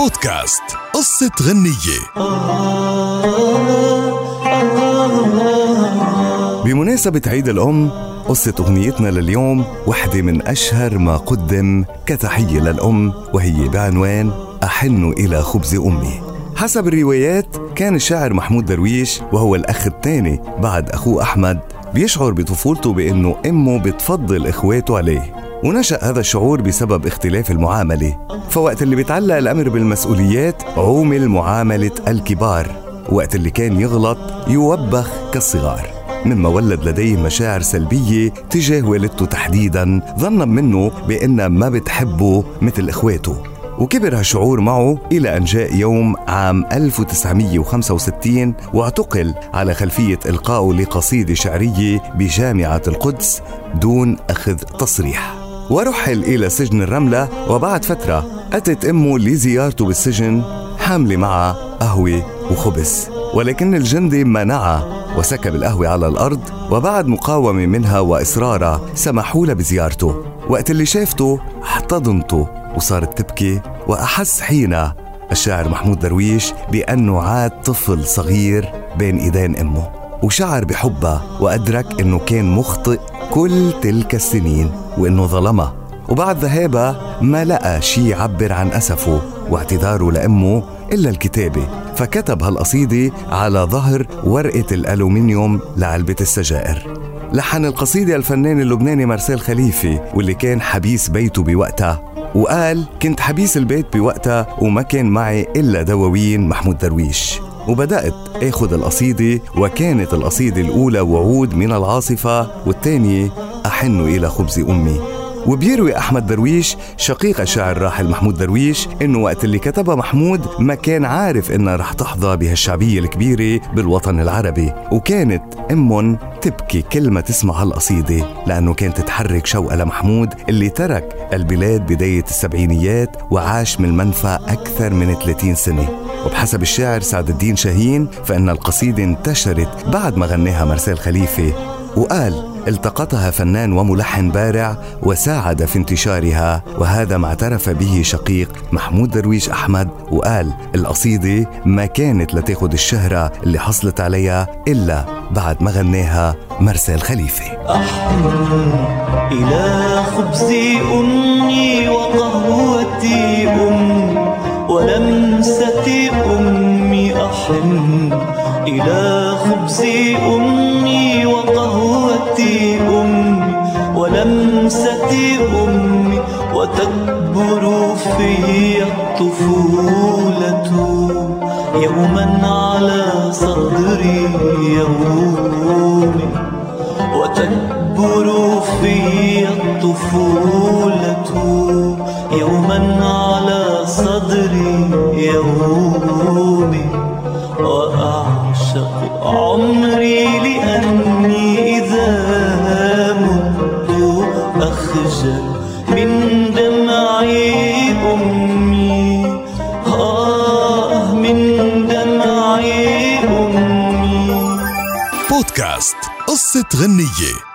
بودكاست. قصة غنية. بمناسبة عيد الأم قصة أغنيتنا لليوم وحدة من أشهر ما قدم كتحية للأم وهي بعنوان أحن إلى خبز أمي. حسب الروايات كان الشاعر محمود درويش وهو الأخ الثاني بعد أخوه أحمد بيشعر بطفولته بأنه أمه بتفضل إخواته عليه. ونشأ هذا الشعور بسبب اختلاف المعاملة. فوقت اللي بيتعلق الأمر بالمسؤوليات عومل معاملة الكبار. وقت اللي كان يغلط يوبخ كالصغار. مما ولد لديه مشاعر سلبية تجاه والدته تحديدا ظنا منه بأنها ما بتحبه مثل إخواته. وكبر هالشعور معه إلى أن جاء يوم عام 1965 واعتقل على خلفية إلقائه لقصيدة شعرية بجامعة القدس دون أخذ تصريح. ورحل إلى سجن الرملة وبعد فترة أتت أمه لزيارته بالسجن حاملة معها قهوة وخبز. ولكن الجندي منعها وسكب القهوة على الأرض وبعد مقاومة منها وإصرارها سمحوا لها بزيارته. وقت اللي شافته احتضنته وصارت تبكي وأحس حينها الشاعر محمود درويش بأنه عاد طفل صغير بين إيدين أمه. وشعر بحبها وأدرك أنه كان مخطئ كل تلك السنين. وأنه ظلمها وبعد ذهابها ما لقى شي يعبر عن أسفه واعتذاره لأمه إلا الكتابة. فكتب هالقصيدة على ظهر ورقة الألومنيوم لعلبة السجائر. لحن القصيدة الفنان اللبناني مارسيل خليفة واللي كان حبيس بيته بوقتها. وقال كنت حبيس البيت بوقتها وما كان معي إلا دواوين محمود درويش. وبدأت آخذ القصيدة وكانت القصيدة الأولى وعود من العاصفة والثانية أحن إلى خبز أمي. وبيروي أحمد درويش شقيق الشاعر الراحل محمود درويش إنه وقت اللي كتبها محمود ما كان عارف إنها رح تحظى بهالشعبية الكبيرة بالوطن العربي. وكانت أمهم تبكي كل ما تسمع هالقصيدة لأنه كانت تحرك شوقها لمحمود اللي ترك البلاد بداية السبعينيات وعاش من المنفى أكثر من 30 سنة. وبحسب الشاعر سعد الدين شاهين فإن القصيدة انتشرت بعد ما غناها مرسال خليفة وقال التقطها فنان وملحن بارع وساعد في انتشارها وهذا ما اعترف به شقيق محمود درويش أحمد وقال القصيدة ما كانت لتاخذ الشهرة اللي حصلت عليها إلا بعد ما غناها مرسال خليفه إلى خبز أمي وقهوتي أم ولمسه في الطفولة يوما على صدري يومي وتكبر في الطفولة يوما على صدري يومي وأعشق عمري لأني بودكاست قصة غنية.